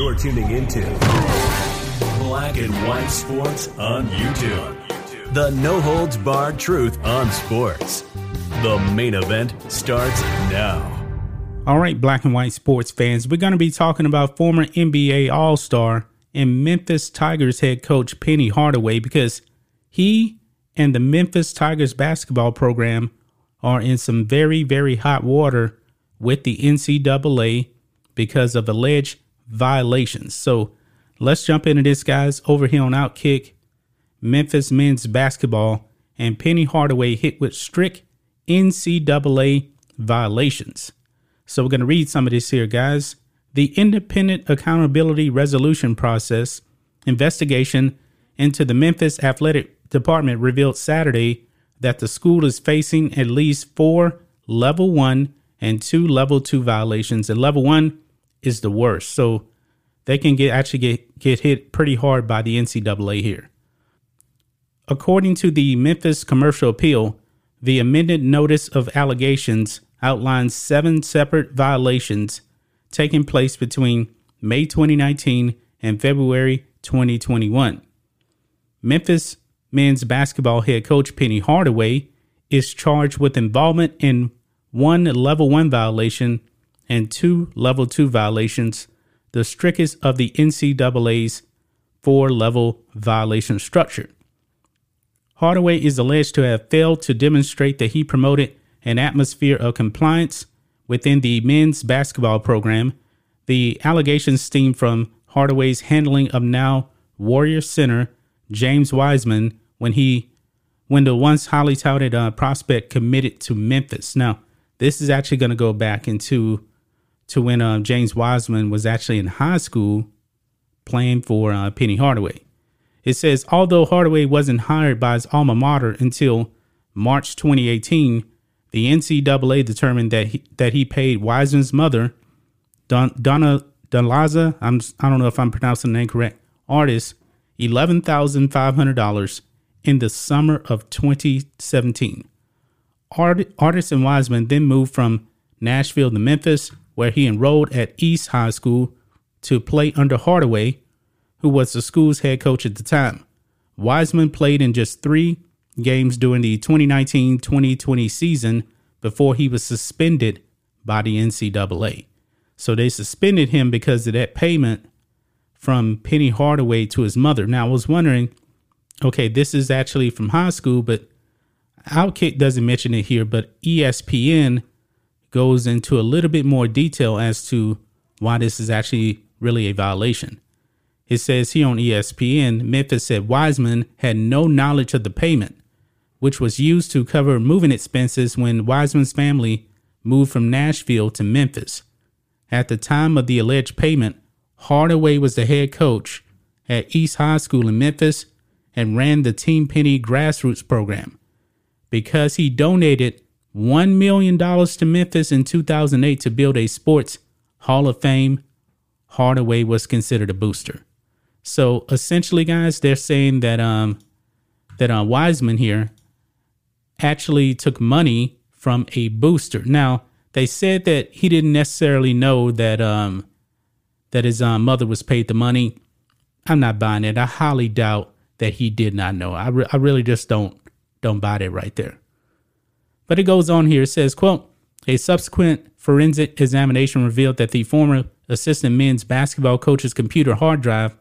You're tuning into Black and White Sports on YouTube. The no holds barred truth on sports. The main event starts now. All right, Black and White Sports fans, we're going to be talking about former NBA All Star and Memphis Tigers head coach Penny Hardaway because he and the Memphis Tigers basketball program are in some very, very hot water with the NCAA because of alleged violations. So let's jump into this, guys. Over here on Outkick, Memphis men's basketball and Penny Hardaway hit with strict NCAA violations. So we're going to read some of this here, guys. The Independent Accountability Resolution Process investigation into the Memphis Athletic Department revealed Saturday that the school is facing at least four level one and two level two violations. And level one is the worst. So they can get actually get, get hit pretty hard by the NCAA here. According to the Memphis Commercial Appeal, the amended notice of allegations outlines seven separate violations taking place between May 2019 and February 2021. Memphis men's basketball head coach Penny Hardaway is charged with involvement in one level one violation and two level two violations, the strictest of the NCAA's four level violation structure. Hardaway is alleged to have failed to demonstrate that he promoted an atmosphere of compliance within the men's basketball program. The allegations stem from Hardaway's handling of now Warrior center James Wiseman when he when the once highly touted uh, prospect committed to Memphis. Now, this is actually going to go back into to when uh, James Wiseman was actually in high school playing for uh, Penny Hardaway. It says although Hardaway wasn't hired by his alma mater until March 2018, the NCAA determined that he, that he paid Wiseman's mother, Don, Donna Dalaza, I'm I don't know if I'm pronouncing the name correct, Artis, eleven thousand five hundred dollars in the summer of 2017. Art, Artis and Wiseman then moved from Nashville to Memphis, where he enrolled at East High School to play under Hardaway, who was the school's head coach at the time. Wiseman played in just three games during the 2019 2020 season before he was suspended by the NCAA. So they suspended him because of that payment from Penny Hardaway to his mother. Now, I was wondering okay, this is actually from high school, but Outkick doesn't mention it here, but ESPN goes into a little bit more detail as to why this is actually really a violation. It says here on ESPN, Memphis said Wiseman had no knowledge of the payment which was used to cover moving expenses when Wiseman's family moved from Nashville to Memphis. At the time of the alleged payment, Hardaway was the head coach at East High School in Memphis and ran the Team Penny grassroots program. Because he donated $1 million to Memphis in 2008 to build a sports Hall of Fame, Hardaway was considered a booster. So essentially, guys, they're saying that um that uh, Wiseman here actually took money from a booster. Now, they said that he didn't necessarily know that um that his uh, mother was paid the money. I'm not buying it. I highly doubt that he did not know. I, re- I really just don't don't buy that right there. But it goes on here. It says, quote, a subsequent forensic examination revealed that the former assistant men's basketball coach's computer hard drive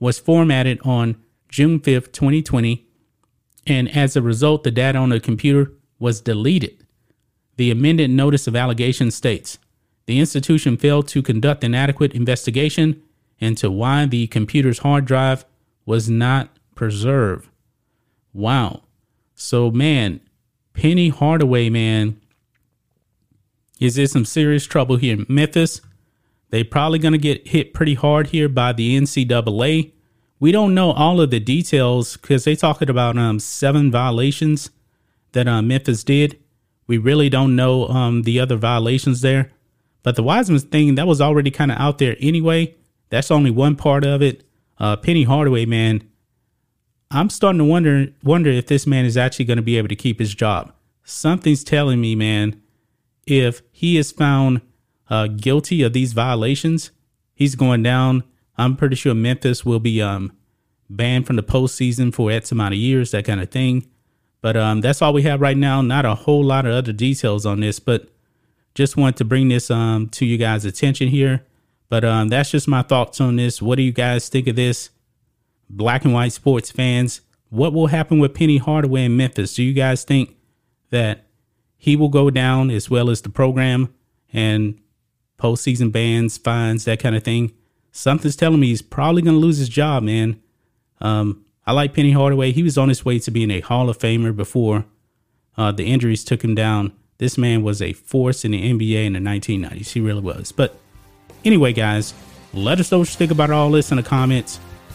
was formatted on June 5th, 2020 and as a result, the data on the computer was deleted. The amended notice of allegation states the institution failed to conduct an adequate investigation into why the computer's hard drive was not preserved. Wow. So, man, Penny Hardaway, man, is there some serious trouble here? Memphis, They probably going to get hit pretty hard here by the NCAA. We don't know all of the details because they talking about um seven violations that uh, Memphis did. We really don't know um the other violations there. But the Wiseman thing that was already kind of out there anyway. That's only one part of it. Uh, Penny Hardaway, man, I'm starting to wonder wonder if this man is actually going to be able to keep his job. Something's telling me, man, if he is found uh, guilty of these violations, he's going down. I'm pretty sure Memphis will be um, banned from the postseason for X amount of years, that kind of thing. But um, that's all we have right now. Not a whole lot of other details on this, but just want to bring this um, to you guys' attention here. But um, that's just my thoughts on this. What do you guys think of this? Black and white sports fans, what will happen with Penny Hardaway in Memphis? Do you guys think that he will go down as well as the program and postseason bans, fines, that kind of thing? Something's telling me he's probably going to lose his job, man. Um, I like Penny Hardaway. He was on his way to being a Hall of Famer before uh, the injuries took him down. This man was a force in the NBA in the 1990s. He really was. But anyway, guys, let us know what you think about all this in the comments.